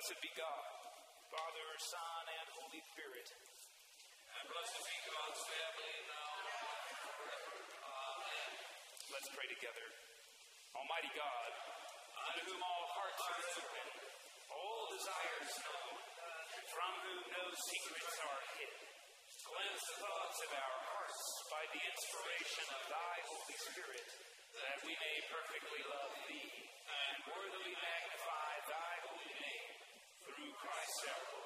Blessed be God, Father, Son, and Holy Spirit. And blessed be God's family now and forever. Amen. Let's pray together. Almighty God, unto whom all hearts are open, all desires known, from whom no secrets are hid, cleanse the thoughts of our hearts by the inspiration of thy Holy Spirit, that we may perfectly love thee through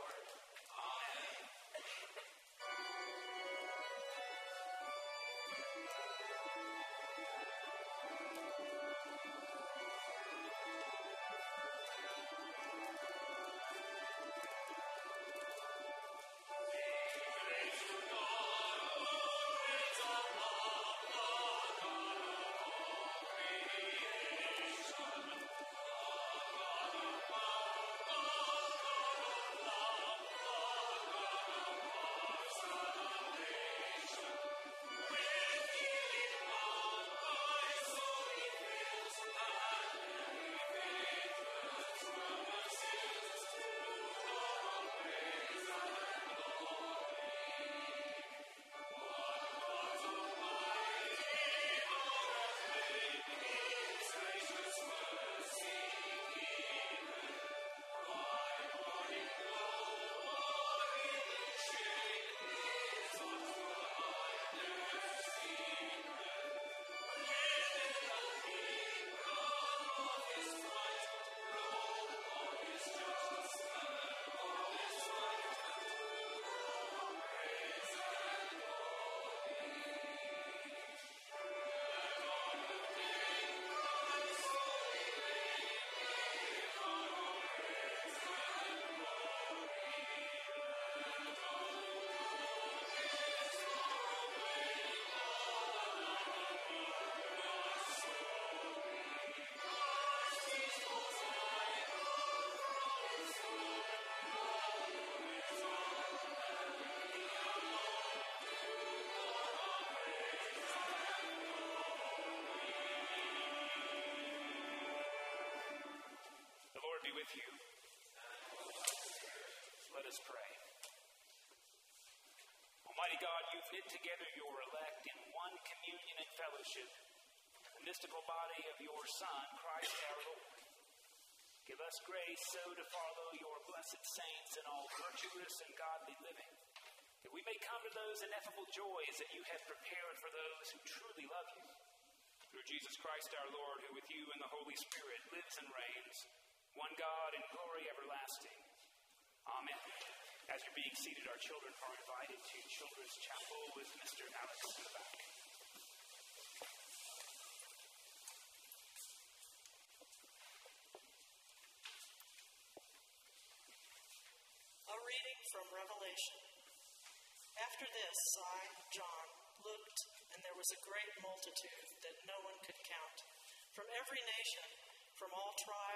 with you. Let us pray. Almighty God, you've knit together your elect in one communion and fellowship, the mystical body of your Son, Christ our Lord. Give us grace so to follow your blessed saints in all virtuous and godly living, that we may come to those ineffable joys that you have prepared for those who truly love you. Through Jesus Christ our Lord, who with you and the Holy Spirit lives and reigns, one God in glory everlasting. Amen. As you're being seated, our children are invited to Children's Chapel with Mr. Alex in the back. A reading from Revelation. After this, I, John, looked, and there was a great multitude that no one could count, from every nation, from all tribes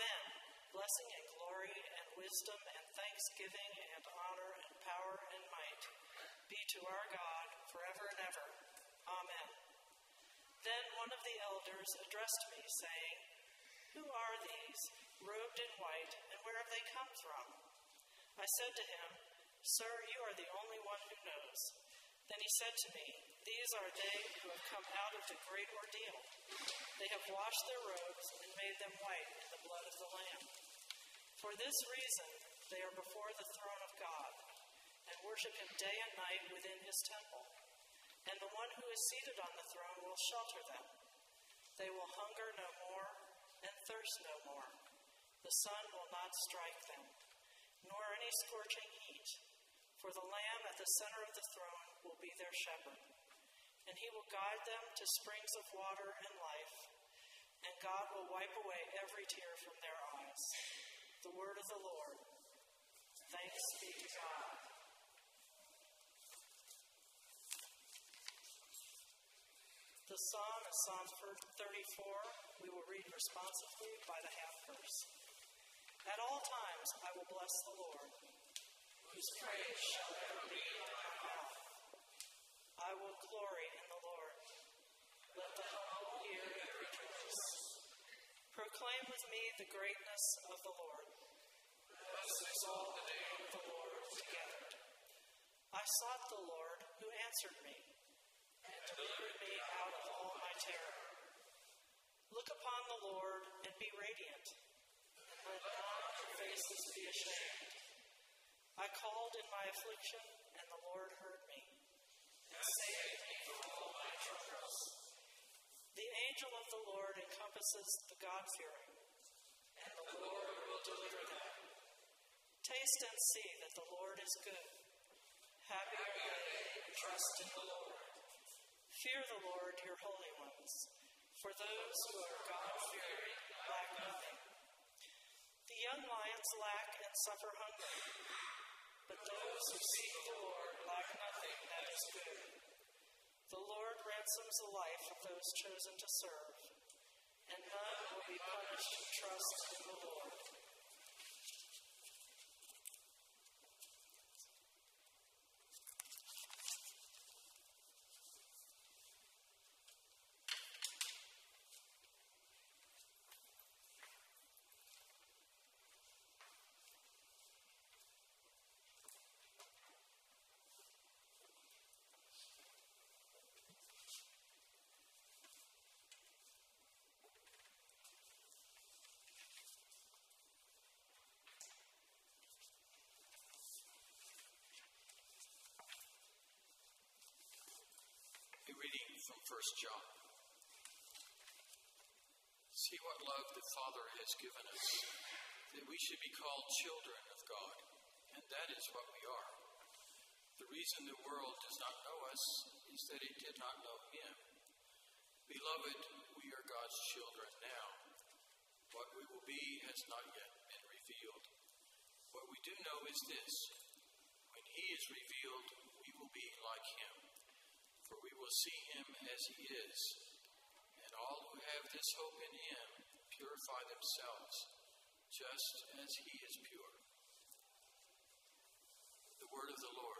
Amen. Blessing and glory and wisdom and thanksgiving and honor and power and might be to our God forever and ever. Amen. Then one of the elders addressed me, saying, Who are these, robed in white, and where have they come from? I said to him, Sir, you are the only one who knows. Then he said to me, These are they who have come out of the great ordeal. They have washed their robes and made them white blood of the Lamb. For this reason, they are before the throne of God and worship him day and night within his temple. And the one who is seated on the throne will shelter them. They will hunger no more and thirst no more. The sun will not strike them, nor any scorching heat. For the Lamb at the center of the throne will be their shepherd, and he will guide them to springs of water and life, and God will wipe away every tear from their eyes. The word of the Lord. Thanks be to God. The psalm is Psalm 34. We will read responsively by the half verse. At all times I will bless the Lord, whose praise shall ever be in my mouth. I will glory in the Lord. Let the humble hear and rejoice. Proclaim with me the greatness of the Lord. Let us exalt the name of the Lord together. I sought the Lord, who answered me and delivered me out of all my terror. Look upon the Lord and be radiant, and let of your faces be ashamed. I called in my affliction, and the Lord heard me and saved me from all my troubles. The angel of the Lord encompasses the God fearing, and the Lord will deliver them. Taste and see that the Lord is good. Happy are they who trust in the Lord. Fear the Lord, your holy ones, for those who are God fearing lack nothing. The young lions lack and suffer hunger, but those who seek the Lord lack nothing that is good. The Lord ransoms the life of those chosen to serve, and none will be punished who trust in the Lord. A 1 John. See what love the Father has given us, that we should be called children of God, and that is what we are. The reason the world does not know us is that it did not know Him. Beloved, we are God's children now. What we will be has not yet been revealed. What we do know is this when He is revealed, we will be like Him for we will see him as he is. And all who have this hope in him purify themselves, just as he is pure. The word of the Lord.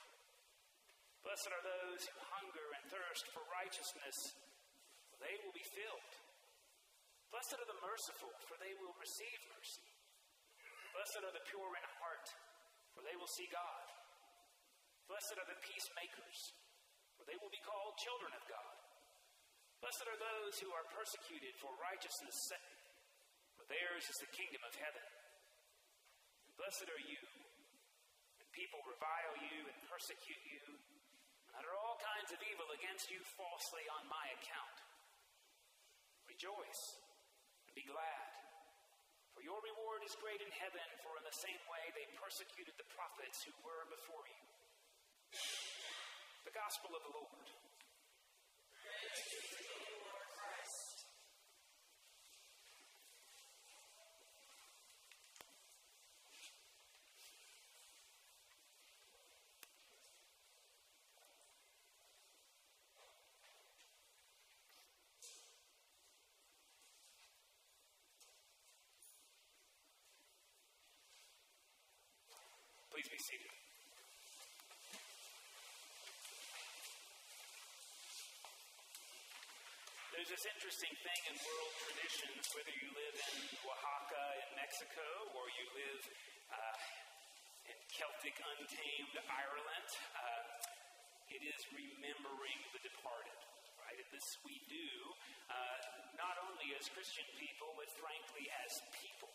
Blessed are those who hunger and thirst for righteousness, for they will be filled. Blessed are the merciful, for they will receive mercy. Blessed are the pure in heart, for they will see God. Blessed are the peacemakers, for they will be called children of God. Blessed are those who are persecuted for righteousness' sake, for theirs is the kingdom of heaven. And blessed are you when people revile you and persecute you, of evil against you falsely on my account. Rejoice and be glad, for your reward is great in heaven, for in the same way they persecuted the prophets who were before you. The Gospel of the Lord. Please be seated. There's this interesting thing in world traditions, whether you live in Oaxaca in Mexico or you live uh, in Celtic untamed Ireland, uh, it is remembering the departed. Right? This we do uh, not only as Christian people, but frankly as people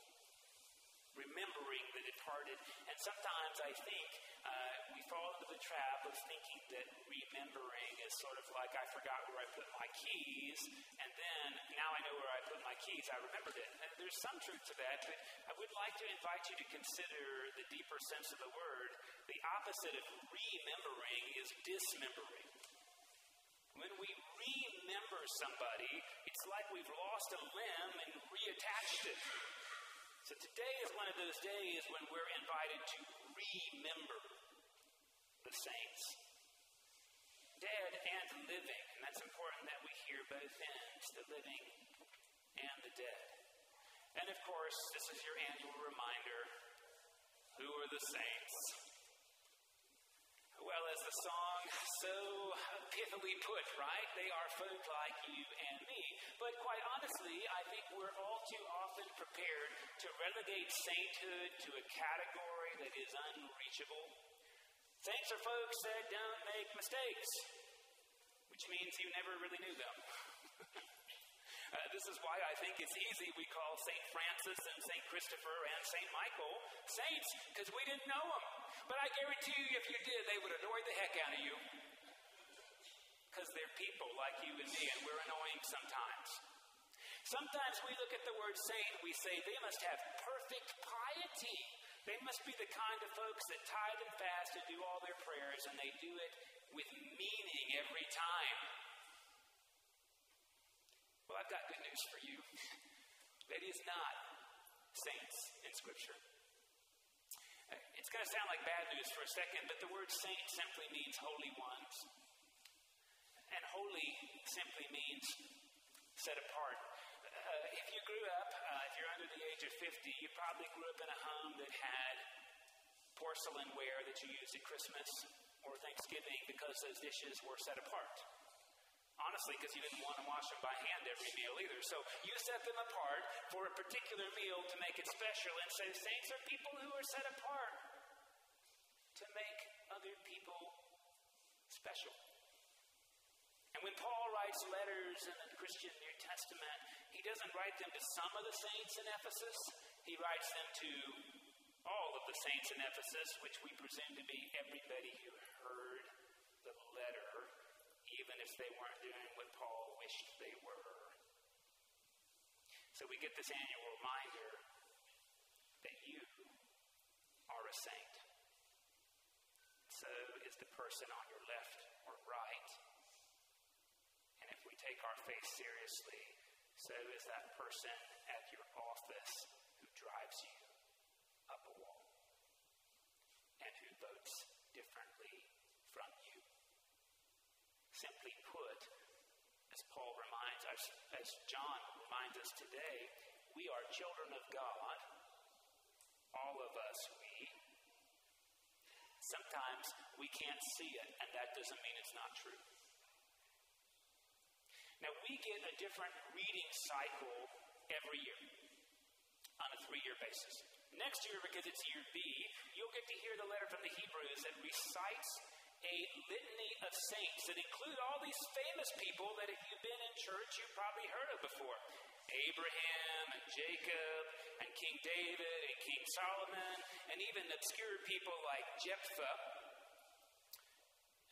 remembering the departed. And sometimes I think uh, we fall into the trap of thinking that remembering is sort of like I forgot where I put my keys, and then now I know where I put my keys, I remembered it. And there's some truth to that, but I would like to invite you to consider the deeper sense of the word. The opposite of remembering is dismembering. When we remember somebody, it's like we've lost a limb and reattached it. So today is one of those days when we're invited to remember the saints. Dead and living, and that's important that we hear both ends the living and the dead. And of course, this is your annual reminder who are the saints? Well, as the song so pithily put, right? They are folk like you and me. But quite honestly, I think we're all too often prepared to relegate sainthood to a category that is unreachable. Saints are folks that don't make mistakes, which means you never really knew them. Uh, this is why I think it's easy we call St. Francis and St. Christopher and St. Michael saints, because we didn't know them. But I guarantee you, if you did, they would annoy the heck out of you. Because they're people like you and me, and we're annoying sometimes. Sometimes we look at the word saint, we say they must have perfect piety. They must be the kind of folks that tithe and fast and do all their prayers, and they do it with meaning every time. Well, I've got good news for you. That is not saints in Scripture. Uh, it's going to sound like bad news for a second, but the word saint simply means holy ones. And holy simply means set apart. Uh, if you grew up, uh, if you're under the age of 50, you probably grew up in a home that had porcelain ware that you used at Christmas or Thanksgiving because those dishes were set apart. Honestly, because you didn't want to wash them by hand every meal either. So you set them apart for a particular meal to make it special. And so saints are people who are set apart to make other people special. And when Paul writes letters in the Christian New Testament, he doesn't write them to some of the saints in Ephesus, he writes them to all of the saints in Ephesus, which we presume to be everybody letter even if they weren't doing what Paul wished they were. So we get this annual reminder that you are a saint. So is the person on your left or right. And if we take our faith seriously, so is that person at your office who drives you up a wall and who votes differently from you. Simply put, as Paul reminds us, as John reminds us today, we are children of God. All of us, we. Sometimes we can't see it, and that doesn't mean it's not true. Now, we get a different reading cycle every year on a three year basis. Next year, because it's year B, you'll get to hear the letter from the Hebrews that recites a litany of saints that include all these famous people that if you've been in church, you've probably heard of before Abraham and Jacob and King David and King Solomon, and even obscure people like Jephthah.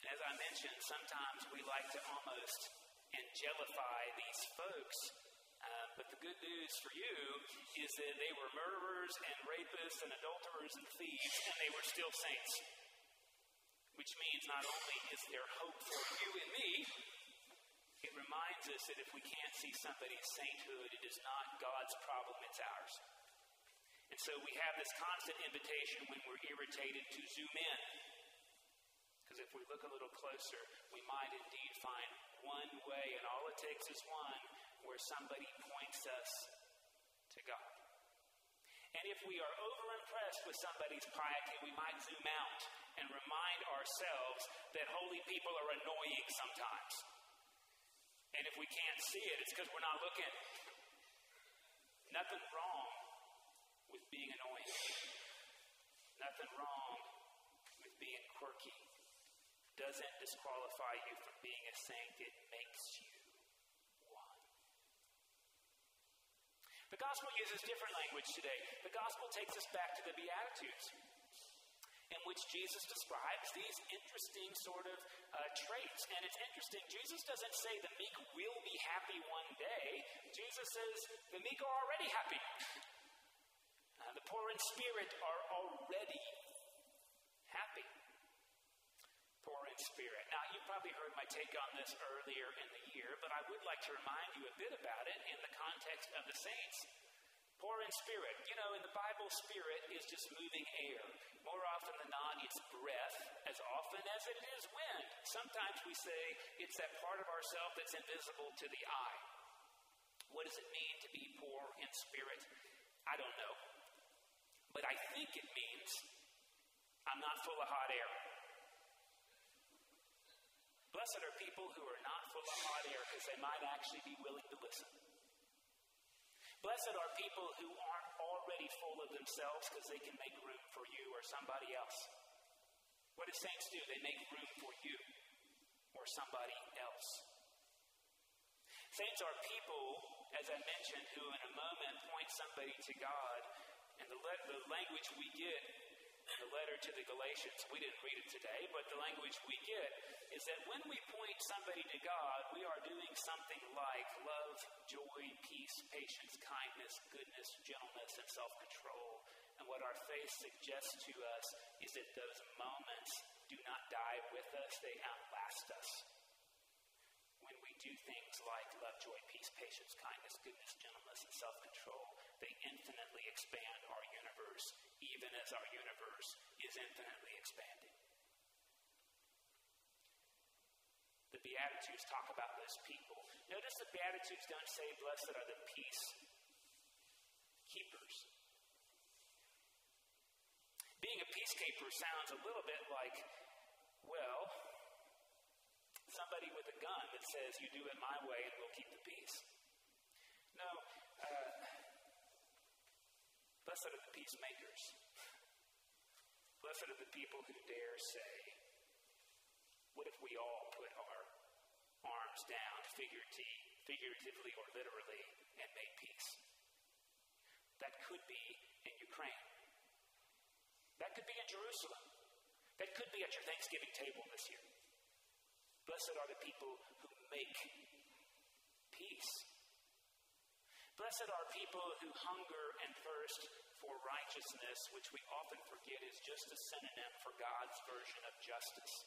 As I mentioned, sometimes we like to almost angelify these folks. Uh, but the good news for you is that they were murderers and rapists and adulterers and thieves, and they were still saints. Which means not only is there hope for you and me, it reminds us that if we can't see somebody's sainthood, it is not God's problem, it's ours. And so we have this constant invitation when we're irritated to zoom in. Because if we look a little closer, we might indeed find one way, and all it takes is one, where somebody points us to God. And if we are overimpressed with somebody's piety, we might zoom out and remind ourselves that holy people are annoying sometimes. And if we can't see it, it's because we're not looking. Nothing wrong with being annoying. Nothing wrong with being quirky doesn't disqualify you from being a saint, it makes you one. The gospel uses different language today. The gospel takes us back to the Beatitudes, in which Jesus describes these interesting sort of uh, traits. And it's interesting, Jesus doesn't say the meek will be happy one day, Jesus says the meek are already happy. Uh, the poor in spirit are already happy poor in spirit. Now, you probably heard my take on this earlier in the year, but I would like to remind you a bit about it in the context of the saints. Poor in spirit. You know, in the Bible, spirit is just moving air. More often than not, it's breath, as often as it is wind. Sometimes we say it's that part of ourself that's invisible to the eye. What does it mean to be poor in spirit? I don't know. But I think it means I'm not full of hot air. Blessed are people who are not full of hot air because they might actually be willing to listen. Blessed are people who aren't already full of themselves because they can make room for you or somebody else. What do saints do? They make room for you or somebody else. Saints are people, as I mentioned, who in a moment point somebody to God. And the, le- the language we get the letter to the Galatians, we didn't read it today, but the language we get is that when we point somebody to God, we are doing something like love, joy, peace, patience, kindness, goodness, gentleness, and self control. And what our faith suggests to us is that those moments do not die with us, they outlast us. When we do things like love, joy, peace, patience, kindness, goodness, gentleness, and self control, they infinitely expand our universe, even as our universe is infinitely expanding. The Beatitudes talk about those people. Notice the Beatitudes don't say, Blessed are the peace keepers. Being a peacekeeper sounds a little bit like, well, somebody with a gun that says, You do it my way and we'll keep the peace. No, uh, blessed are the peacemakers. Blessed are the people who dare say, What if we all put our arms down, figuratively or literally, and made peace? That could be in Ukraine. That could be in Jerusalem. That could be at your Thanksgiving table this year. Blessed are the people who make peace. Blessed are people who hunger and thirst for righteousness, which we often forget is just a synonym for God's version of justice.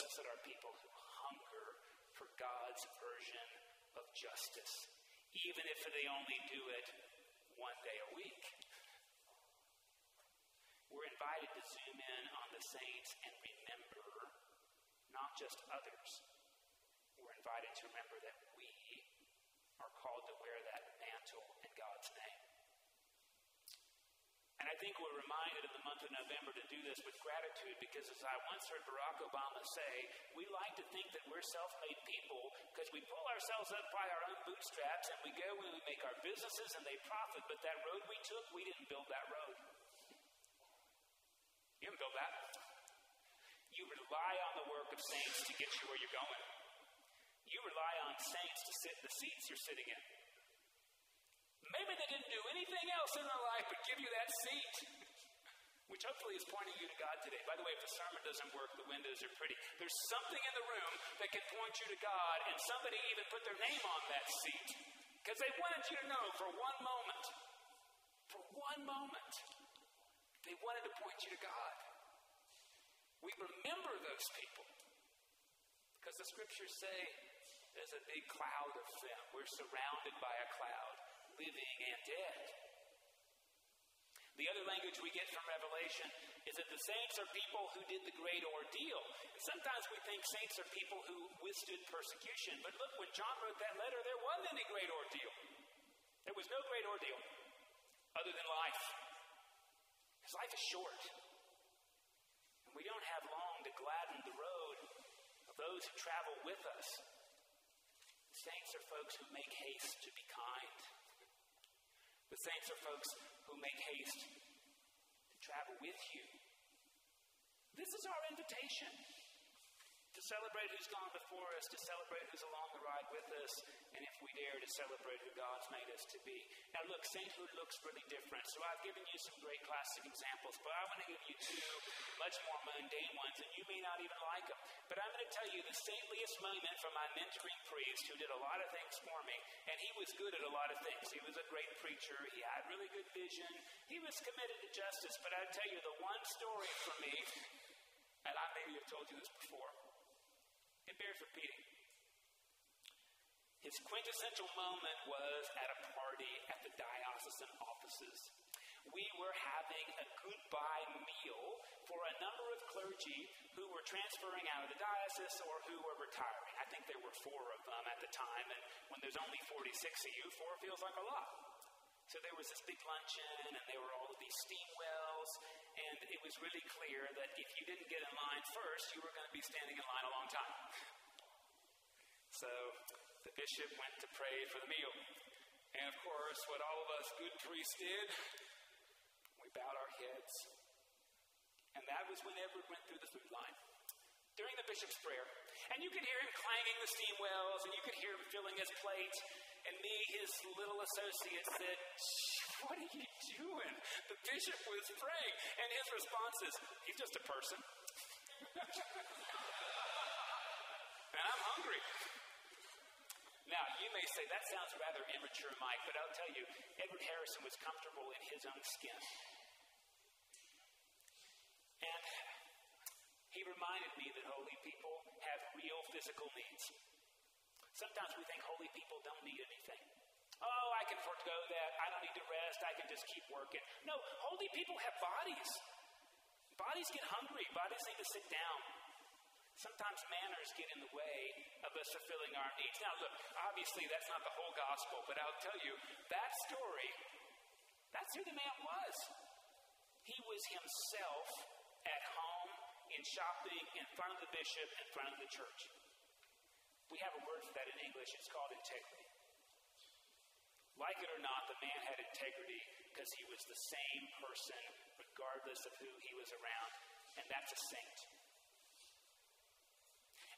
Blessed are people who hunger for God's version of justice, even if they only do it one day a week. We're invited to zoom in on the saints and remember not just others. We're invited to remember that are called to wear that mantle in God's name. And I think we're reminded in the month of November to do this with gratitude because, as I once heard Barack Obama say, we like to think that we're self made people because we pull ourselves up by our own bootstraps and we go and we make our businesses and they profit, but that road we took, we didn't build that road. You didn't build that. You rely on the work of saints to get you where you're going. You rely on saints to sit in the seats you're sitting in. Maybe they didn't do anything else in their life but give you that seat, which hopefully is pointing you to God today. By the way, if the sermon doesn't work, the windows are pretty. There's something in the room that can point you to God, and somebody even put their name on that seat because they wanted you to know for one moment, for one moment, they wanted to point you to God. We remember those people because the scriptures say there's a big cloud of them. We're surrounded by a cloud living and dead. The other language we get from Revelation is that the saints are people who did the great ordeal. And sometimes we think saints are people who withstood persecution. But look, when John wrote that letter, there wasn't any great ordeal. There was no great ordeal other than life. Because life is short. And we don't have long to gladden the road of those who travel with us. Saints are folks who make haste to be kind. The saints are folks who make haste to travel with you. This is our invitation to celebrate who's gone before us, to celebrate who's along the ride with us, and if we dare, to celebrate who God's made us to be. Now, look, sainthood looks really different. So I've given you some great classic examples, but I want to give you two much more mundane ones, and you may not even like them. But I'm going to tell you the saintliest moment from my mentoring priest who did a lot of things for me, and he was good at a lot of things. He was a great preacher, he had really good vision, he was committed to justice. But I'll tell you, the one story for me, and I maybe have told you this before, it bears repeating. His quintessential moment was at a party at the diocesan offices. We were having a goodbye meal for a number of clergy who were transferring out of the diocese or who were retiring. I think there were four of them at the time, and when there's only 46 of you, four feels like a lot. So there was this big luncheon, and there were all of these steam wells, and it was really clear that if you didn't get in line first, you were going to be standing in line a long time. So the bishop went to pray for the meal. And of course, what all of us good priests did, we bowed our heads. And that was when Edward went through the food line during the bishop's prayer. And you could hear him clanging the steam wells, and you could hear him filling his plate. And me, his little associate, said, What are you doing? The bishop was praying. And his response is, He's just a person. and I'm hungry. Now, you may say that sounds rather immature, Mike, but I'll tell you, Edward Harrison was comfortable in his own skin. And he reminded me that holy people have real physical needs. Sometimes we think holy people don't need anything. Oh, I can forego that. I don't need to rest. I can just keep working. No, holy people have bodies. Bodies get hungry. Bodies need to sit down. Sometimes manners get in the way of us fulfilling our needs. Now, look, obviously that's not the whole gospel, but I'll tell you, that story, that's who the man was. He was himself at home, in shopping, in front of the bishop, in front of the church. We have a word for that in English, it's called integrity. Like it or not, the man had integrity because he was the same person regardless of who he was around, and that's a saint.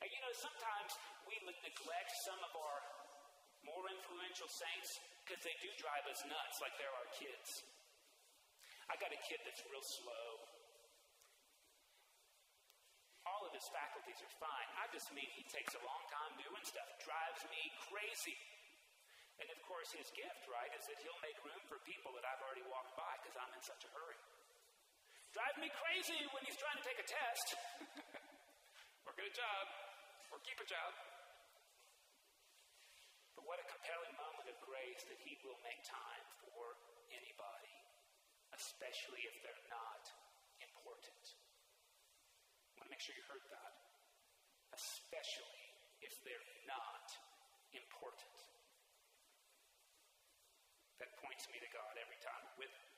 And you know, sometimes we neglect some of our more influential saints because they do drive us nuts, like they're our kids. I got a kid that's real slow. All of his faculties are fine. I just mean he takes a long time doing stuff, drives me crazy. And of course, his gift, right, is that he'll make room for people that I've already walked by because I'm in such a hurry. Drive me crazy when he's trying to take a test or get a job or keep a job. But what a compelling moment of grace that He will make time for anybody, especially if they're not important. I want to make sure you heard that. Especially if they're not important. That points me to God every time I'm with Him.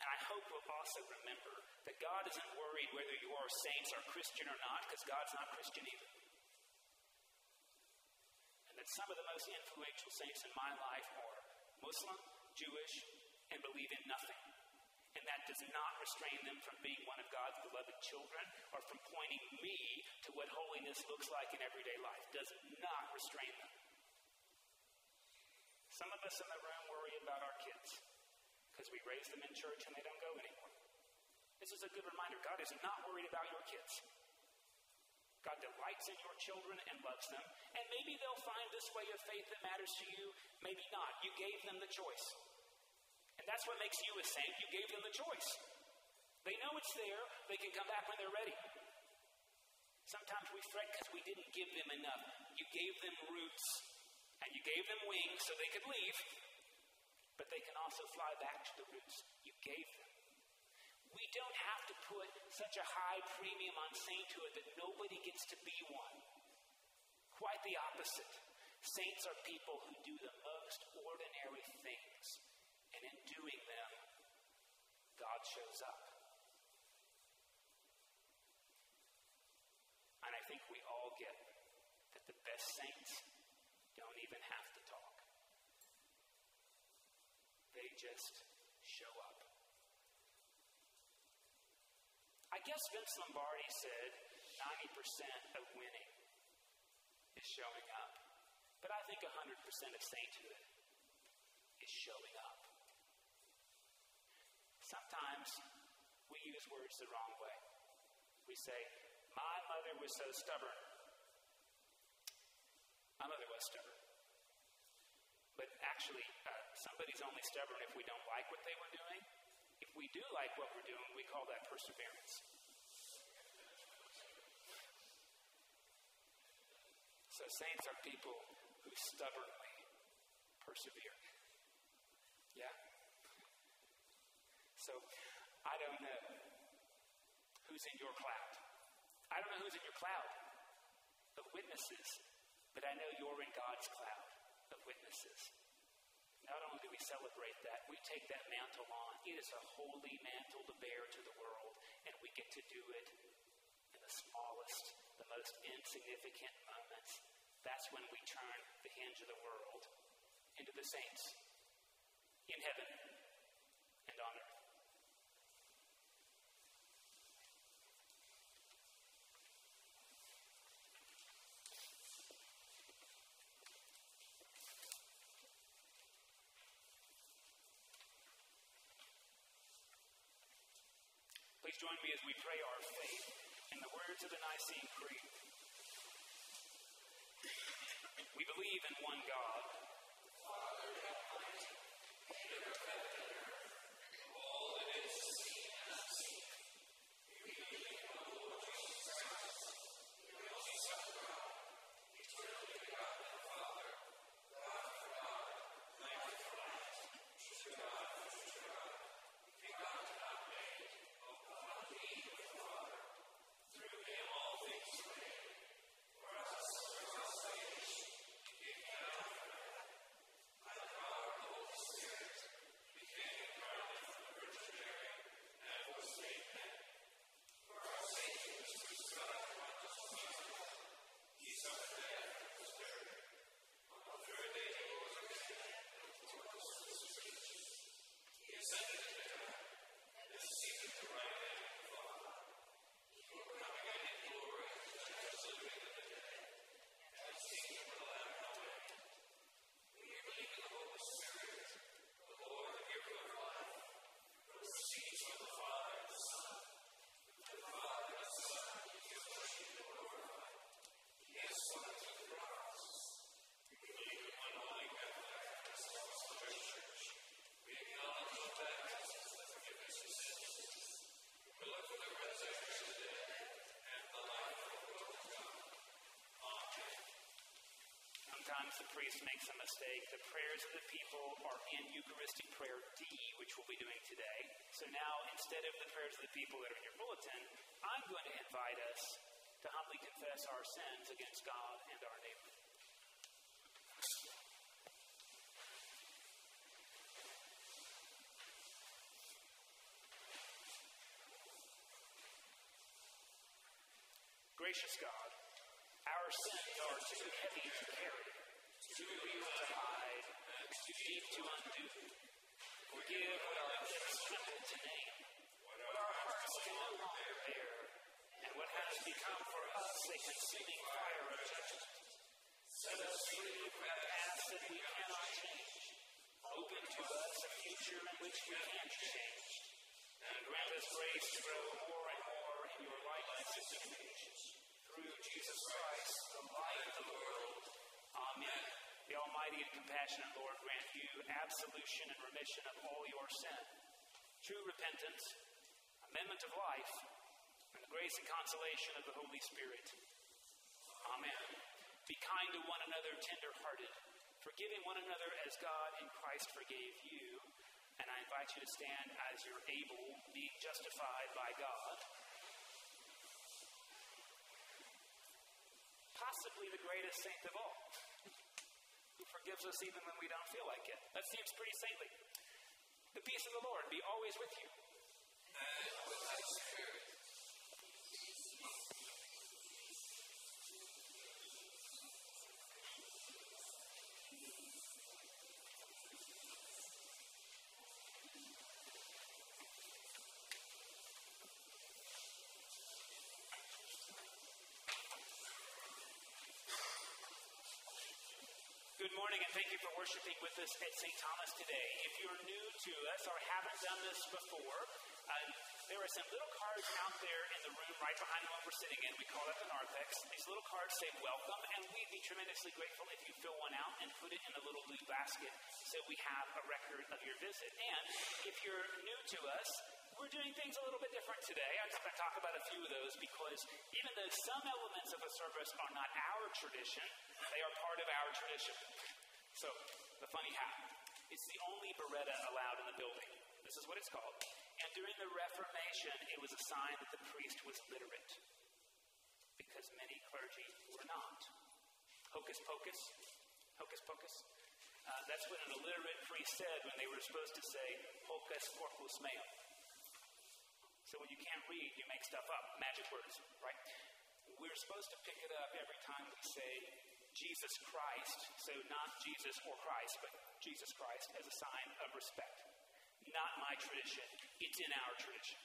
And I hope we'll also remember that God isn't worried whether your saints are Christian or not, because God's not Christian either. And that some of the most influential saints in my life are Muslim, Jewish, and believe in nothing. And that does not restrain them from being one of God's beloved children or from pointing me to what holiness looks like in everyday life. Does not restrain them. Some of us in the room worry about our kids because we raise them in church and they don't go anymore. This is a good reminder God is not worried about your kids. God delights in your children and loves them. And maybe they'll find this way of faith that matters to you, maybe not. You gave them the choice. That's what makes you a saint. You gave them the choice. They know it's there, they can come back when they're ready. Sometimes we fret because we didn't give them enough. You gave them roots, and you gave them wings so they could leave, but they can also fly back to the roots you gave them. We don't have to put such a high premium on sainthood that nobody gets to be one. Quite the opposite. Saints are people who do the most ordinary things and in doing them, God shows up. And I think we all get that the best saints don't even have to talk, they just show up. I guess Vince Lombardi said 90% of winning is showing up. But I think 100% of sainthood is showing up. Sometimes we use words the wrong way. We say, My mother was so stubborn. My mother was stubborn. But actually, uh, somebody's only stubborn if we don't like what they were doing. If we do like what we're doing, we call that perseverance. So, saints are people who stubbornly persevere. Yeah? So I don't know who's in your cloud. I don't know who's in your cloud of witnesses, but I know you're in God's cloud of witnesses. Not only do we celebrate that, we take that mantle on. It is a holy mantle to bear to the world, and we get to do it in the smallest, the most insignificant moments. That's when we turn the hinge of the world into the saints in heaven and on earth. Please join me as we pray our faith in the words of the Nicene Creed. We believe in one God, the priest makes a mistake. The prayers of the people are in Eucharistic prayer D, which we'll be doing today. So now, instead of the prayers of the people that are in your bulletin, I'm going to invite us to humbly confess our sins against God and our neighbor. Gracious God, our sins are too heavy to carry, too real to hide, too deep to undo. Forgive what our lips tremble to name, what our hearts can no longer bear, and what has become for us a consuming fire of judgment. Set us free from a past that we cannot change. Open to us a future in which we can be changed. And grant us grace to grow more and more in your likeness Through Jesus Christ, the light of the world. Amen. The Almighty and compassionate Lord grant you absolution and remission of all your sin, true repentance, amendment of life, and the grace and consolation of the Holy Spirit. Amen. Be kind to one another, tender hearted, forgiving one another as God in Christ forgave you. And I invite you to stand as you're able, being justified by God. Possibly the greatest saint of all, who forgives us even when we don't feel like it. That seems pretty saintly. The peace of the Lord be always with you. And with thy spirit. Good morning, and thank you for worshiping with us at St. Thomas today. If you're new to us or haven't done this before, um, there are some little cards out there in the room right behind the one we're sitting in. We call that the narthex. These little cards say welcome, and we'd be tremendously grateful if you fill one out and put it in the little blue basket so we have a record of your visit. And if you're new to us, we're doing things a little bit different today. I'm just going to talk about a few of those because even though some elements of a service are not our tradition, they are part of our tradition. So, the funny hat. It's the only biretta allowed in the building. This is what it's called. And during the Reformation, it was a sign that the priest was literate because many clergy were not. Hocus pocus, hocus pocus. Uh, that's what an illiterate priest said when they were supposed to say hoc est corpus meum. So when you can't read, you make stuff up, magic words, right? We're supposed to pick it up every time we say Jesus Christ, so not Jesus or Christ, but Jesus Christ as a sign of respect. Not my tradition, it's in our tradition.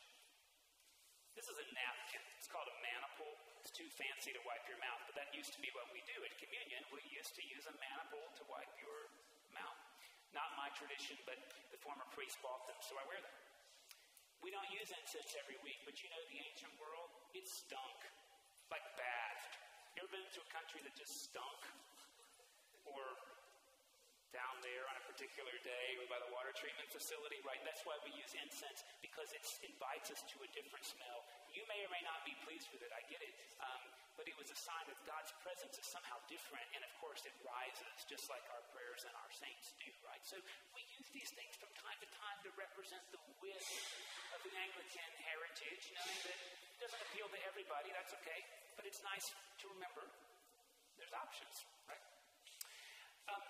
This is a napkin. It's called a maniple. It's too fancy to wipe your mouth, but that used to be what we do at communion. We used to use a maniple to wipe your mouth. Not my tradition, but the former priest bought them, so I wear them. We don't use incense every week, but you know the ancient world? It stunk. Like bad. Ever been to a country that just stunk? Or down there on a particular day or by the water treatment facility, right? That's why we use incense, because it invites us to a different smell. You may or may not be pleased with it, I get it. Um, but it was a sign that God's presence is somehow different, and of course it rises, just like our prayers and our saints do, right? So we use these things from time to time to represent the width of the Anglican heritage, knowing that it doesn't appeal to everybody, that's okay, but it's nice to remember there's options, right? Um,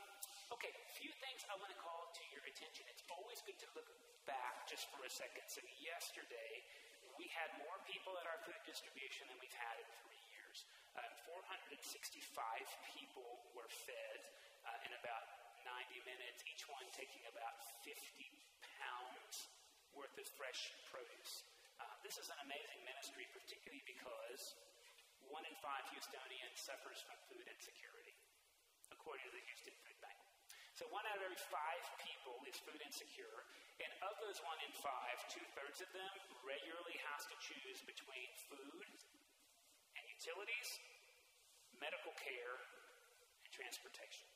okay, a few things I want to call to your attention. It's always good to look back just for a second. So, yesterday, we had more people at our food distribution than we've had in three years. Um, 465 people were fed uh, in about 90 minutes, each one taking about 50 pounds worth of fresh produce. Uh, this is an amazing ministry, particularly because one in five Houstonians suffers from food insecurity, according to the Houston Food Bank. So one out of every five people is food insecure, and of those one in five, two thirds of them regularly has to choose between food and utilities, medical care, and transportation.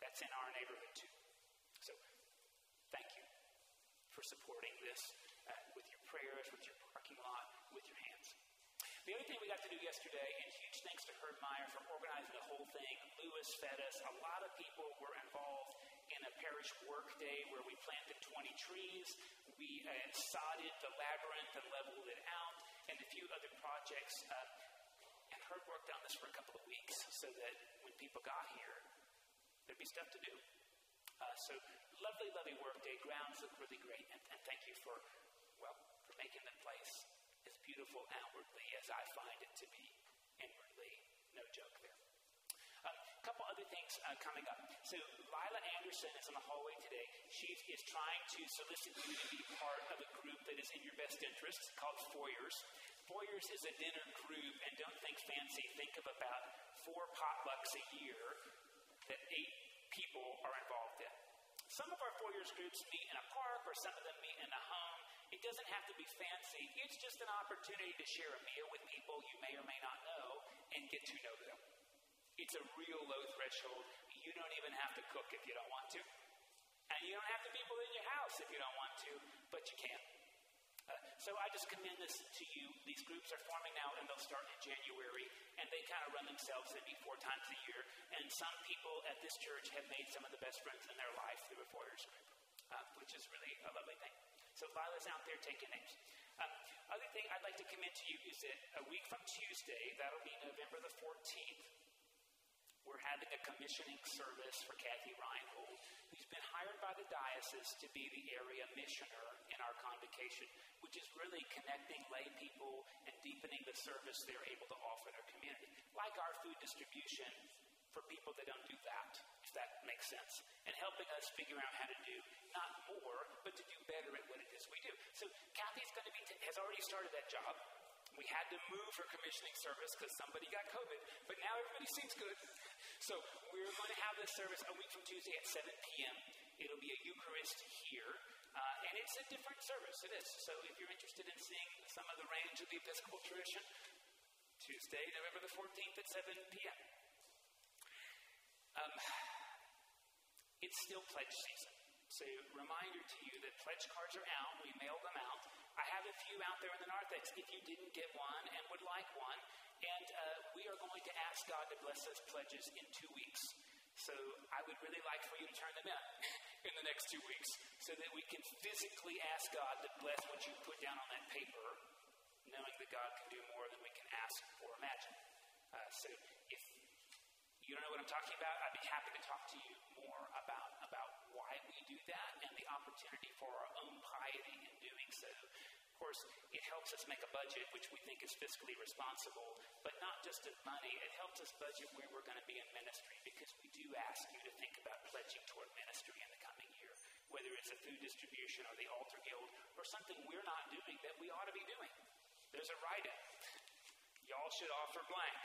That's in our neighborhood too. So thank you for supporting this uh, with your prayers, with your parking lot, with your. The other thing we got to do yesterday, and huge thanks to Herb Meyer for organizing the whole thing. Lewis fed us. A lot of people were involved in a parish work day where we planted 20 trees. We uh, sodded the labyrinth and leveled it out, and a few other projects. Uh, and Herb worked on this for a couple of weeks so that when people got here, there'd be stuff to do. Uh, so lovely, lovely work day. Grounds look really great, and, and thank you for, well, for making the place beautiful outwardly as I find it to be inwardly. No joke there. A couple other things uh, coming up. So Lila Anderson is in the hallway today. She is trying to solicit you to be part of a group that is in your best interest called Foyers. Foyers is a dinner group, and don't think fancy. Think of about four potlucks a year that eight people are involved in. Some of our Foyers groups meet in a park, or some of them meet in a home. It doesn't have to be fancy. It's just an opportunity to share a meal with people you may or may not know and get to know them. It's a real low threshold. You don't even have to cook if you don't want to. And you don't have to people in your house if you don't want to, but you can. Uh, so I just commend this to you. These groups are forming now, and they'll start in January, and they kind of run themselves. Meet four times a year, and some people at this church have made some of the best friends in their life through a Foyers group, uh, which is really a lovely thing. So Lila's out there taking names. Um, other thing I'd like to commend to you is that a week from Tuesday, that'll be November the 14th, we're having a commissioning service for Kathy Reinhold, who's been hired by the diocese to be the area missioner in our convocation, which is really connecting lay people and deepening the service they're able to offer their community. Like our food distribution for people that don't do that, that makes sense, and helping us figure out how to do not more, but to do better at what it is we do. So Kathy's going to be t- has already started that job. We had to move her commissioning service because somebody got COVID, but now everybody seems good. So we're going to have this service a week from Tuesday at 7 p.m. It'll be a Eucharist here, uh, and it's a different service. It is. So if you're interested in seeing some of the range of the Episcopal tradition, Tuesday, November the 14th at 7 p.m. Um, it's still pledge season. So, reminder to you that pledge cards are out. We mail them out. I have a few out there in the narthex if you didn't get one and would like one. And uh, we are going to ask God to bless those pledges in two weeks. So I would really like for you to turn them in in the next two weeks so that we can physically ask God to bless what you put down on that paper, knowing that God can do more than we can ask or imagine. Uh, so you don't know what I'm talking about, I'd be happy to talk to you more about, about why we do that and the opportunity for our own piety in doing so. Of course, it helps us make a budget, which we think is fiscally responsible, but not just of money. It helps us budget where we're going to be in ministry because we do ask you to think about pledging toward ministry in the coming year, whether it's a food distribution or the altar guild or something we're not doing that we ought to be doing. There's a write in. Y'all should offer blank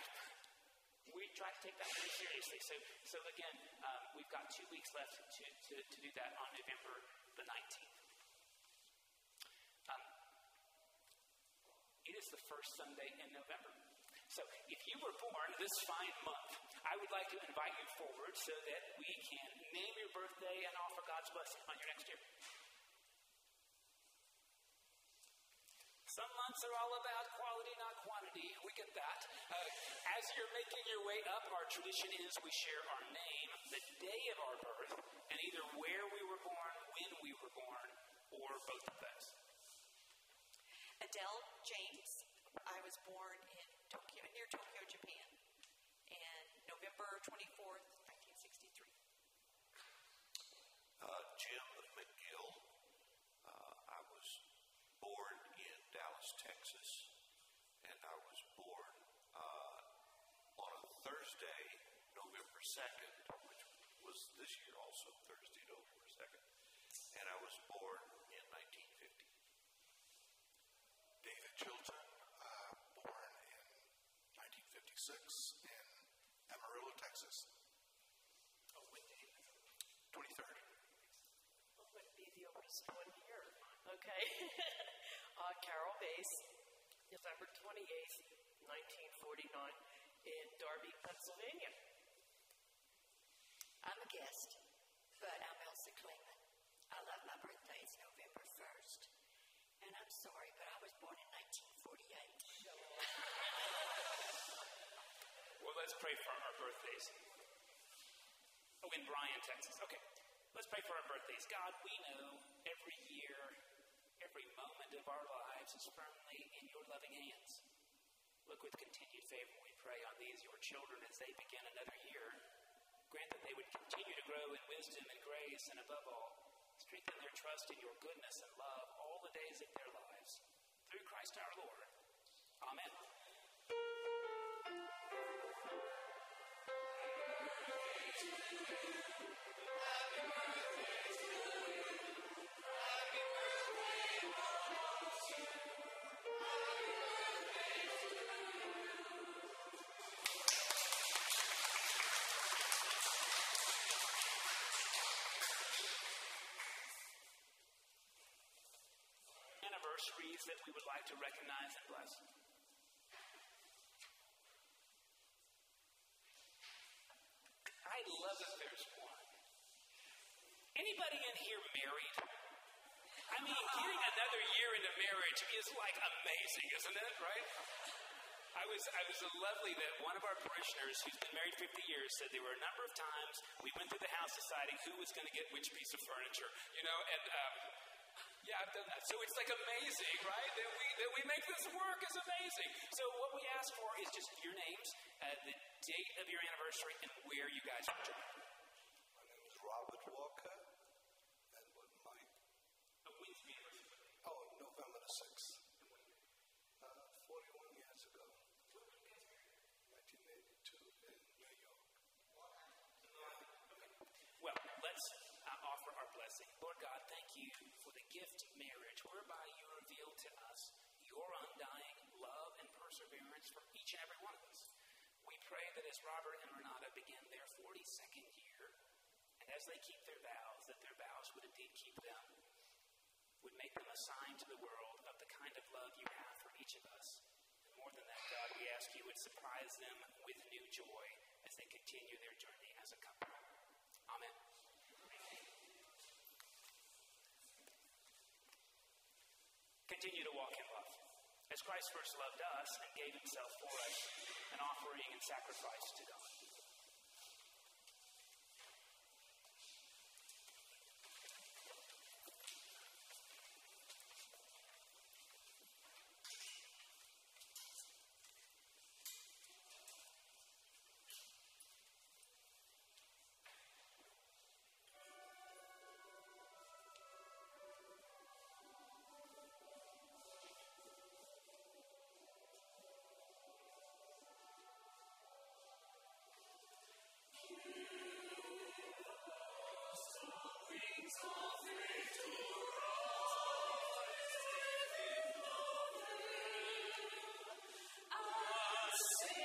we try to take that very seriously. So, so again, um, we've got two weeks left to, to, to do that on November the 19th. Um, it is the first Sunday in November. So if you were born this fine month, I would like to invite you forward so that we can name your birthday and offer God's blessing on your next year. Some months are all about quality, not quantity. We get that. Uh, as you're making your way up, our tradition is we share our name, the day of our birth, and either where we were born, when we were born, or both of those. Adele James. I was born in Tokyo, near Tokyo, Japan, in November 24th, 1963. Uh, Jim McGill. Uh, I was born in Dallas, Texas, and I was born uh, on a Thursday, November 2nd, which was this year also, Thursday, November 2nd, and I was born in 1950. David Chilton, uh, born in 1956 in Amarillo, Texas. Oh, when did you? 23rd. What would be the oldest one here? Okay. uh, Carol Bass, November 28th, 1949, in Darby, Pennsylvania. I'm a guest, but I'm Elsa Kleeman. I love my birthday. It's November 1st. And I'm sorry, but I was born in 1948. Well, let's pray for our birthdays. Oh, in Bryan, Texas. Okay. Let's pray for our birthdays. God, we know every year, every moment of our lives is firmly in your loving hands. Look with continued favor, we pray, on these, your children, as they begin another year. Grant that they would continue to grow in wisdom and grace, and above all, strengthen their trust in your goodness and love all the days of their lives. Through Christ our Lord. Amen. That we would like to recognize and bless. I love that there's one. Anybody in here married? I getting another year into marriage is like amazing, isn't it? Right? I was, I was lovely that one of our parishioners who's been married 50 years said there were a number of times we went through the house deciding who was going to get which piece of furniture, you know, and um, yeah, I've done that. So it's like amazing, right? That we, that we make this work is amazing. So what we ask for is just your names, uh, the date of your anniversary, and where you guys are joining. My name is Robert Walker, and with Mike. Uh, when's the anniversary? Oh, November the 6th. Uh, 41 years ago. 1982 in New York. Well, let's uh, offer our blessing. Lord God, thank you for the gift of marriage, whereby you reveal to us your undying love and perseverance for each and every one of us. We pray that as Robert and Renata begin 42nd year, and as they keep their vows, that their vows would indeed keep them, would make them a sign to the world of the kind of love you have for each of us. And more than that, God, we ask you would surprise them with new joy as they continue their journey as a couple. Amen. Continue to walk in love. As Christ first loved us and gave himself for us, an offering and sacrifice to God. Yes.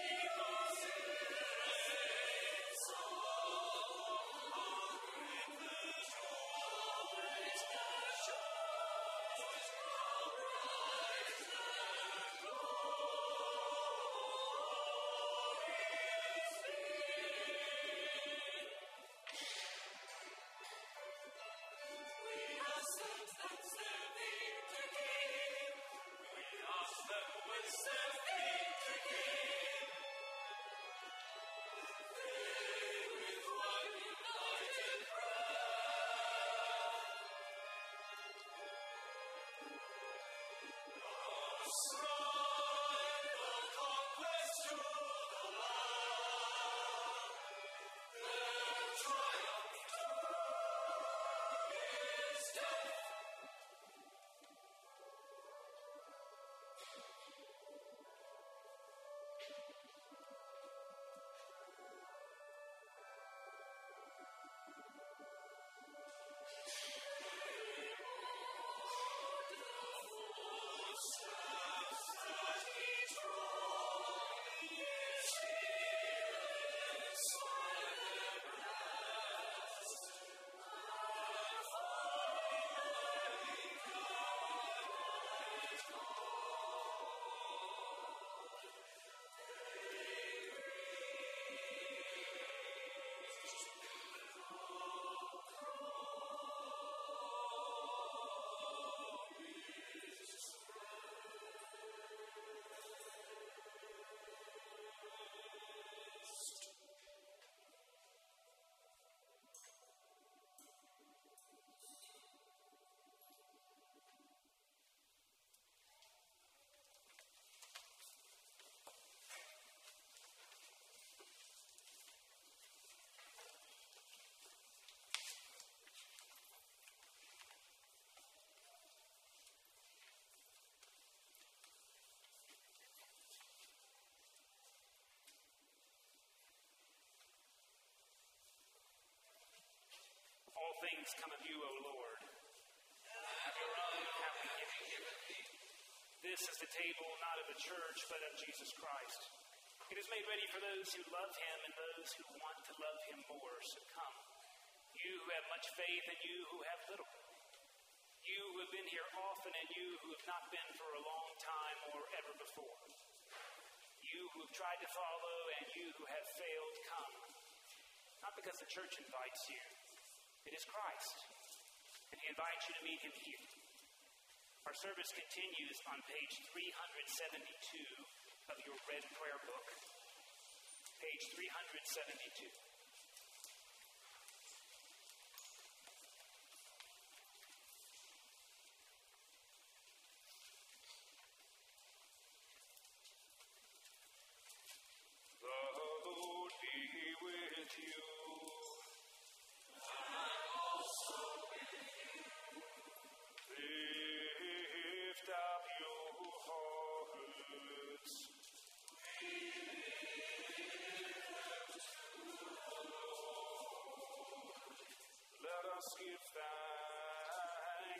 Things come of you, O Lord. This is the table not of the church, but of Jesus Christ. It is made ready for those who love him and those who want to love him more. So come, you who have much faith and you who have little. You who have been here often and you who have not been for a long time or ever before. You who have tried to follow and you who have failed, come. Not because the church invites you, it is Christ. And he invites you to meet him here. Our service continues on page 372 of your red prayer book. Page 372.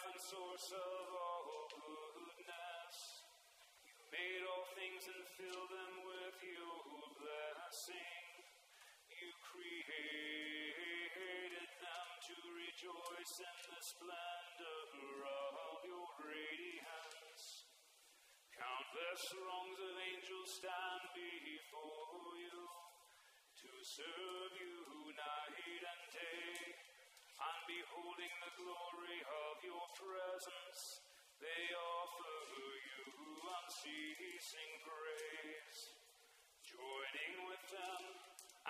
life and source of all goodness. You made all things and filled them with your blessing. You created them to rejoice in the splendor of your radiance. Countless throngs of angels stand before you to serve you night and day. And beholding the glory of your presence, they offer you unceasing praise. Joining with them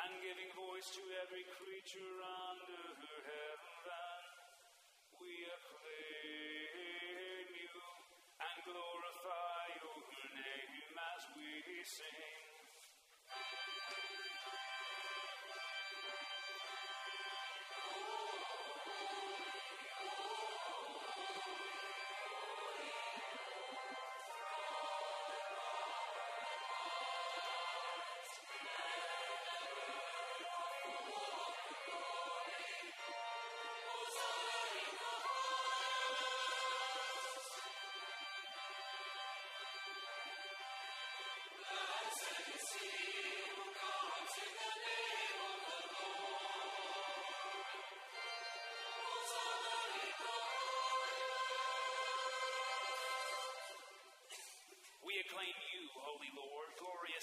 and giving voice to every creature under heaven, we acclaim you and glorify your name as we sing.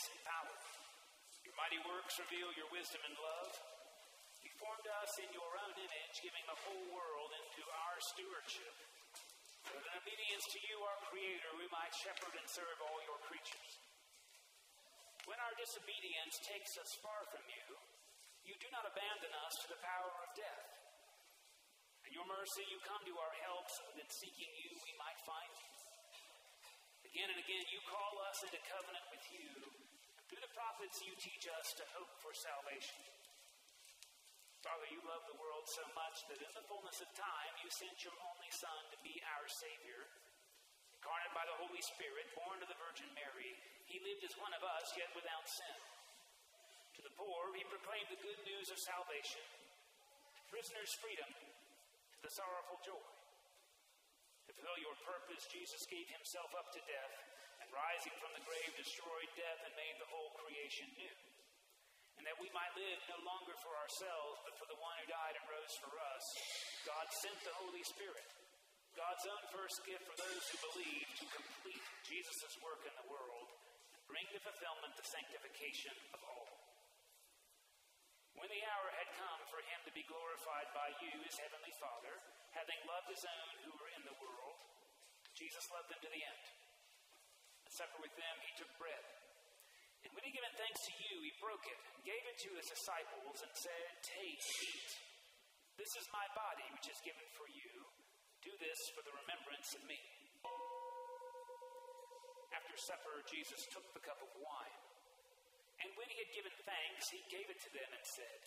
In power. Your mighty works reveal your wisdom and love. You formed us in your own image, giving the whole world into our stewardship. That in obedience to you, our Creator, we might shepherd and serve all your creatures. When our disobedience takes us far from you, you do not abandon us to the power of death. In your mercy, you come to our help so that seeking you, we might find you. Again and again, you call us into covenant with you. Through the prophets, you teach us to hope for salvation. Father, you love the world so much that in the fullness of time, you sent your only Son to be our Savior. Incarnate by the Holy Spirit, born of the Virgin Mary, he lived as one of us, yet without sin. To the poor, he proclaimed the good news of salvation. To prisoners, freedom. To the sorrowful, joy. To fulfill your purpose, Jesus gave himself up to death, rising from the grave, destroyed death and made the whole creation new. And that we might live no longer for ourselves, but for the one who died and rose for us, God sent the Holy Spirit, God's own first gift for those who believe, to complete Jesus' work in the world and bring to fulfillment the sanctification of all. When the hour had come for him to be glorified by you, his heavenly Father, having loved his own who were in the world, Jesus loved them to the end. At supper with them, he took bread. And when he given thanks to you, he broke it and gave it to his disciples and said, Take, eat. This is my body, which is given for you. Do this for the remembrance of me. After supper, Jesus took the cup of wine. And when he had given thanks, he gave it to them and said,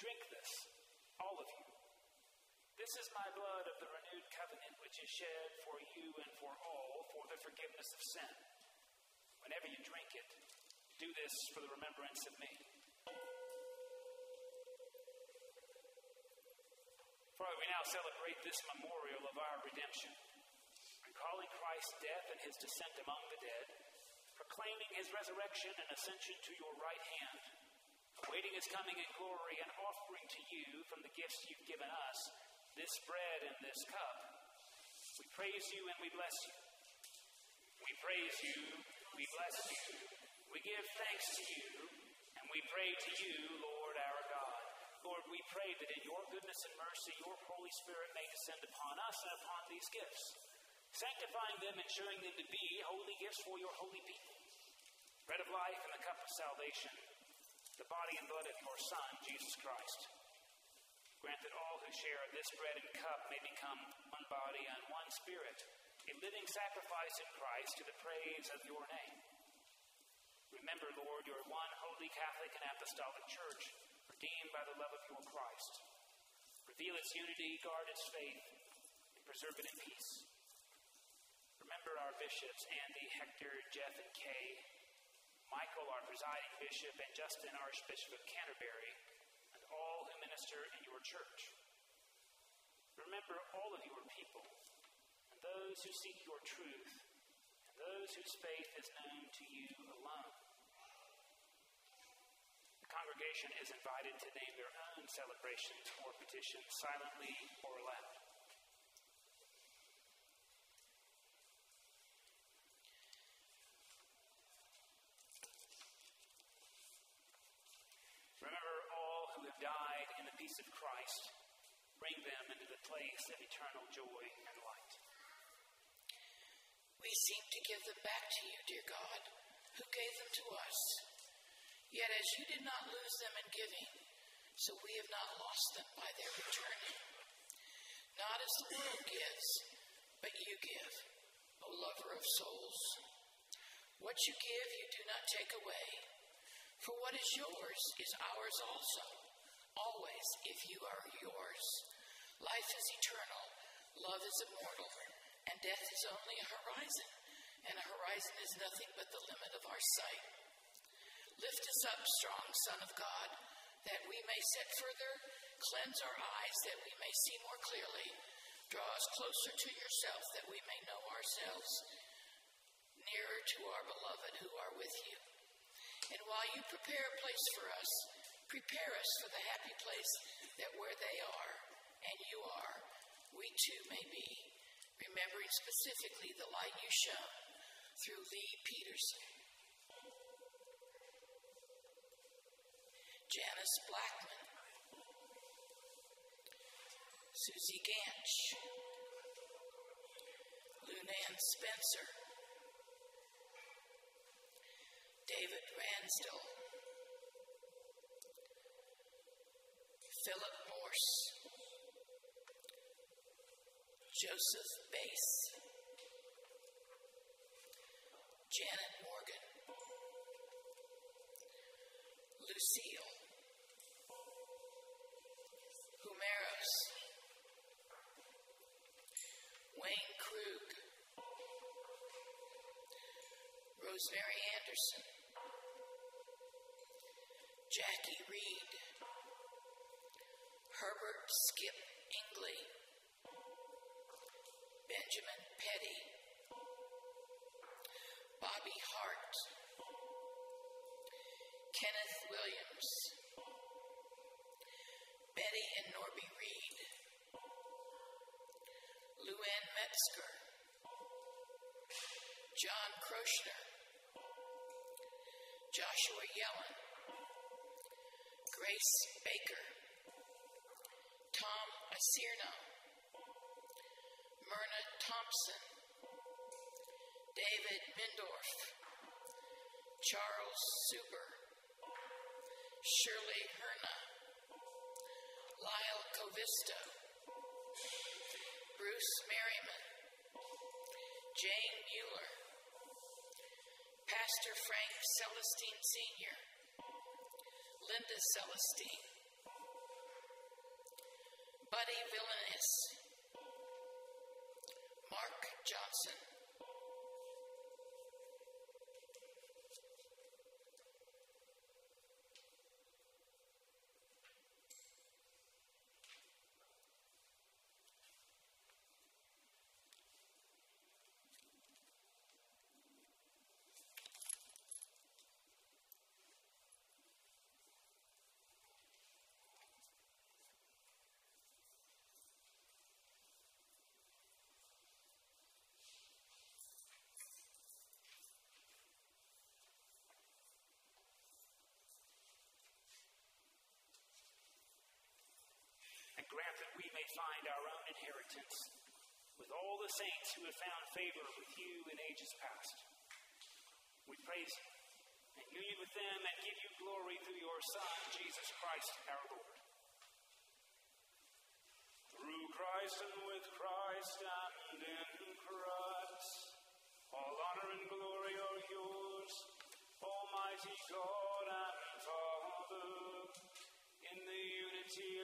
Drink this, all of you. This is my blood of the renewed covenant, which is shed for you and for all for the forgiveness of sin. Whenever you drink it, do this for the remembrance of me. Father, we now celebrate this memorial of our redemption, recalling Christ's death and his descent among the dead, proclaiming his resurrection and ascension to your right hand, awaiting his coming in glory, and offering to you from the gifts you've given us this bread and this cup. We praise you and we bless you. We praise you, we bless you, we give thanks to you, and we pray to you, Lord our God. Lord, we pray that in your goodness and mercy, your Holy Spirit may descend upon us and upon these gifts, sanctifying them and showing them to be holy gifts for your holy people. Bread of life and the cup of salvation, the body and blood of your Son, Jesus Christ. Grant that all who share this bread and cup may become one body and one spirit, a living sacrifice in Christ to the praise of your name. Remember, Lord, your one holy Catholic and Apostolic Church, redeemed by the love of your Christ. Reveal its unity, guard its faith, and preserve it in peace. Remember our bishops, Andy, Hector, Jeff, and Kay, Michael, our presiding bishop, and Justin, Archbishop of Canterbury, and all who minister in your church. Remember all of your people, those who seek your truth, and those whose faith is known to you alone. The congregation is invited to name their own celebrations or petitions silently or aloud. Remember all who have died in the peace of Christ. Bring them into the place of eternal joy and. We seem to give them back to you, dear God, who gave them to us. Yet as you did not lose them in giving, so we have not lost them by their returning. Not as the world gives, but you give, O lover of souls. What you give, you do not take away. For what is yours is ours also, always if you are yours. Life is eternal, love is immortal, and death is only a horizon, and a horizon is nothing but the limit of our sight. Lift us up, strong Son of God, that we may set further, cleanse our eyes that we may see more clearly, draw us closer to yourself that we may know ourselves, nearer to our beloved who are with you. And while you prepare a place for us, prepare us for the happy place that where they are and you are, we too may be, remembering specifically the light you shone through Lee Peterson. Janice Blackman, Susie Ganch, Lunan Spencer, David Ransdell, Philip Morse, Joseph Bass, Janet Morgan, Lucille, Humeros, Wayne Krug, Rosemary Anderson, Jackie Reed, Herbert Skip Ingley, Benjamin Charles Suber, Shirley Herna, Lyle Covisto, Bruce Merriman, Jane Mueller, Pastor Frank Celestine Sr., Linda Celestine, Buddy Villanis, Mark Johnson. and grant that we may find our own inheritance with all the saints who have found favor with you in ages past. We praise you and union with them and give you glory through your Son, Jesus Christ our Lord. Through Christ and with Christ and in Christ, all honor and glory are yours, Almighty God and Father, in the unity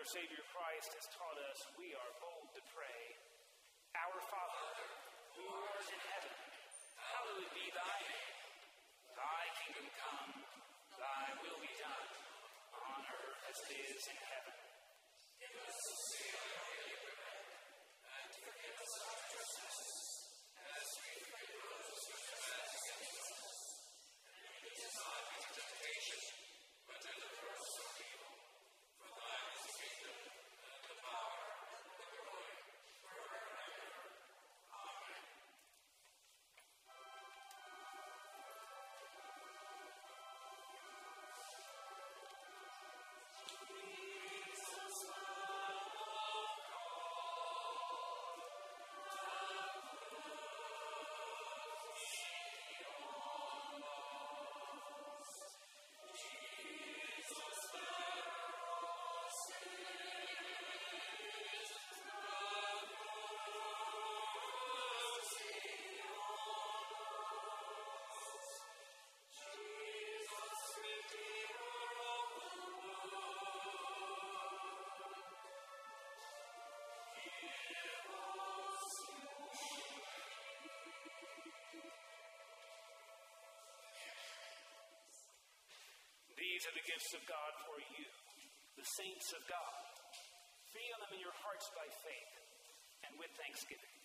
our Savior Christ has taught us, we are bold to pray. Our Father, who art in heaven, hallowed be thy name. Thy kingdom come, thy will be done, on earth as it is in heaven. These are the gifts of God for you, the saints of God. Feel them in your hearts by faith and with thanksgiving.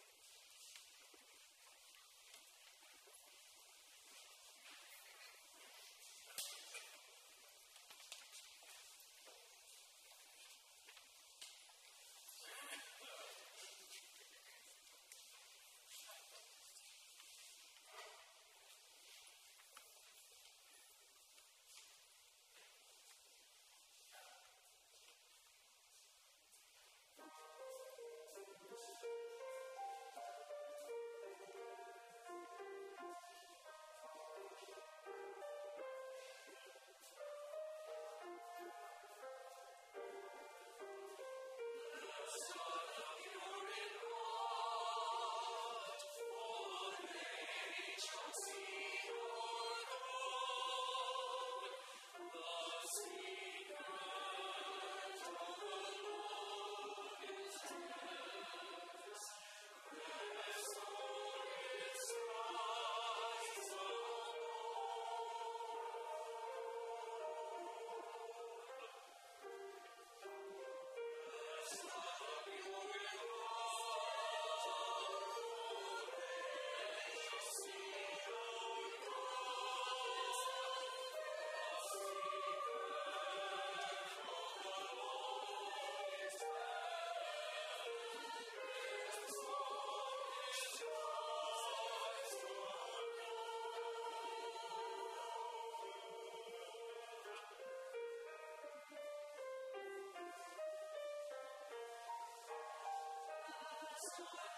Yes.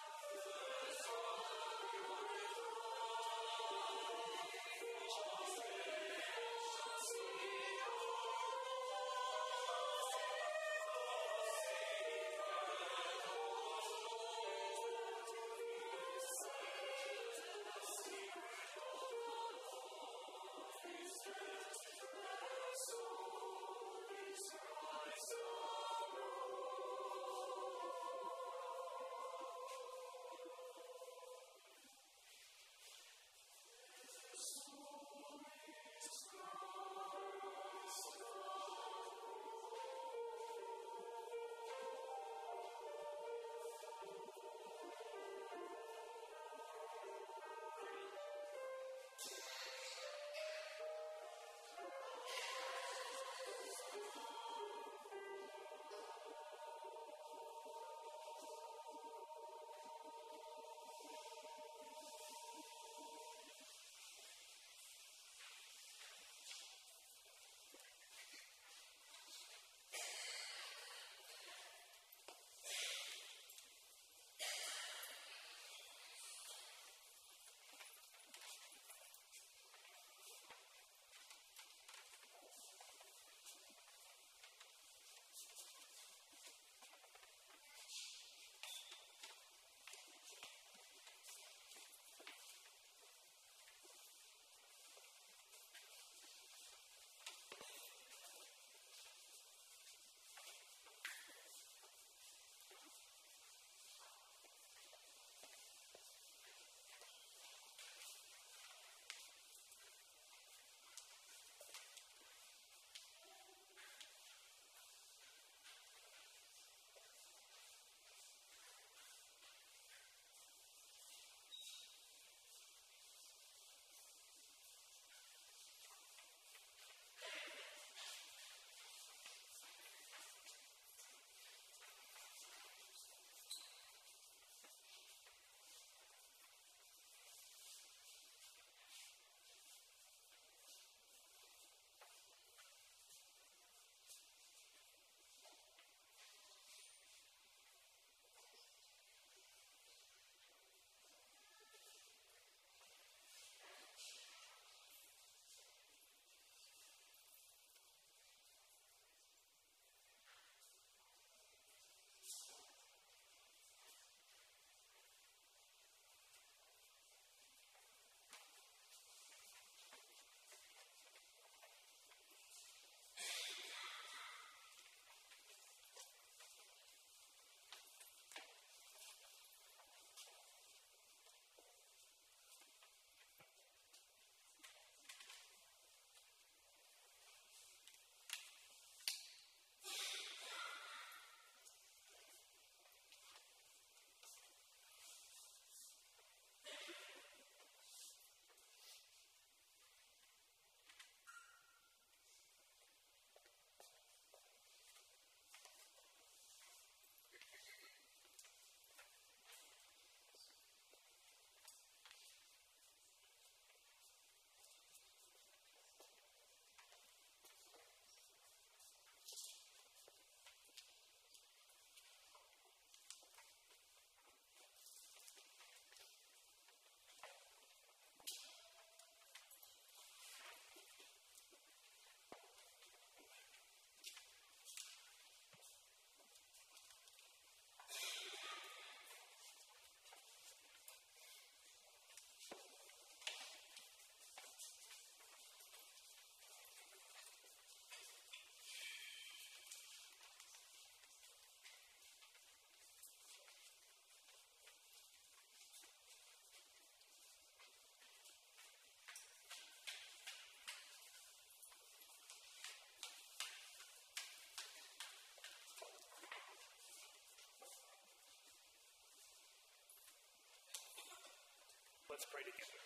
Let's pray together.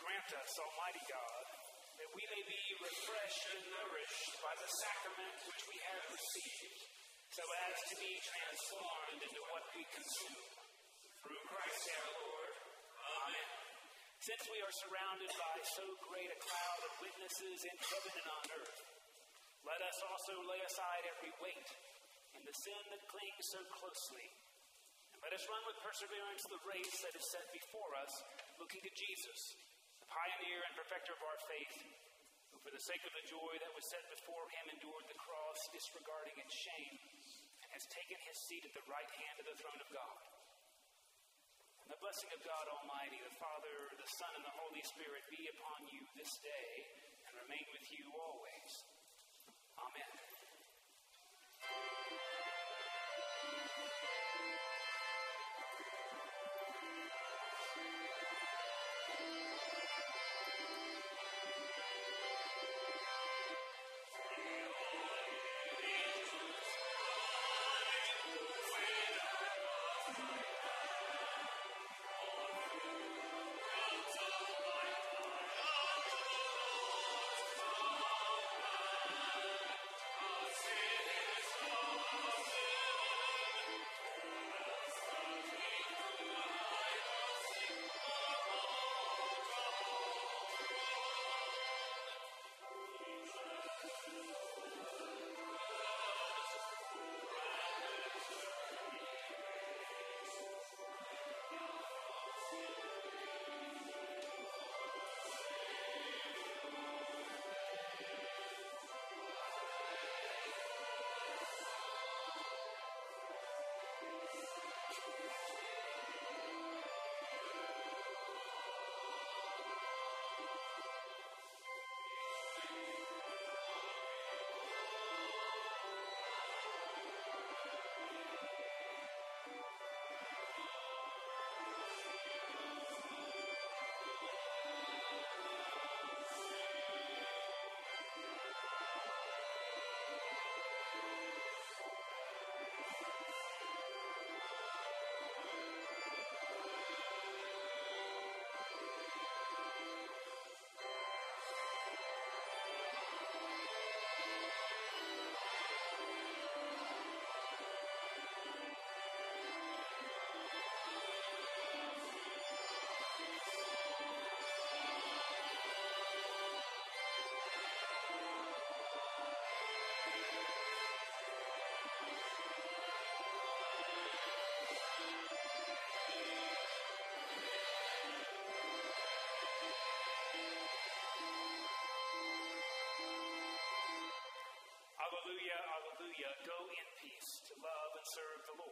Grant us, Almighty God, that we may be refreshed and nourished by the sacrament which we have received, so as to be transformed into what we consume. Through Christ our Lord. Amen. Since we are surrounded by so great a cloud of witnesses in heaven and on earth, let us also lay aside every weight and the sin that clings so closely. Let us run with perseverance the race that is set before us, looking to Jesus, the pioneer and perfecter of our faith, who for the sake of the joy that was set before him endured the cross, disregarding its shame, and has taken his seat at the right hand of the throne of God. And the blessing of God Almighty, the Father, the Son, and the Holy Spirit be upon you this day and remain with you always. Alleluia, alleluia. Go in peace to love and serve the Lord.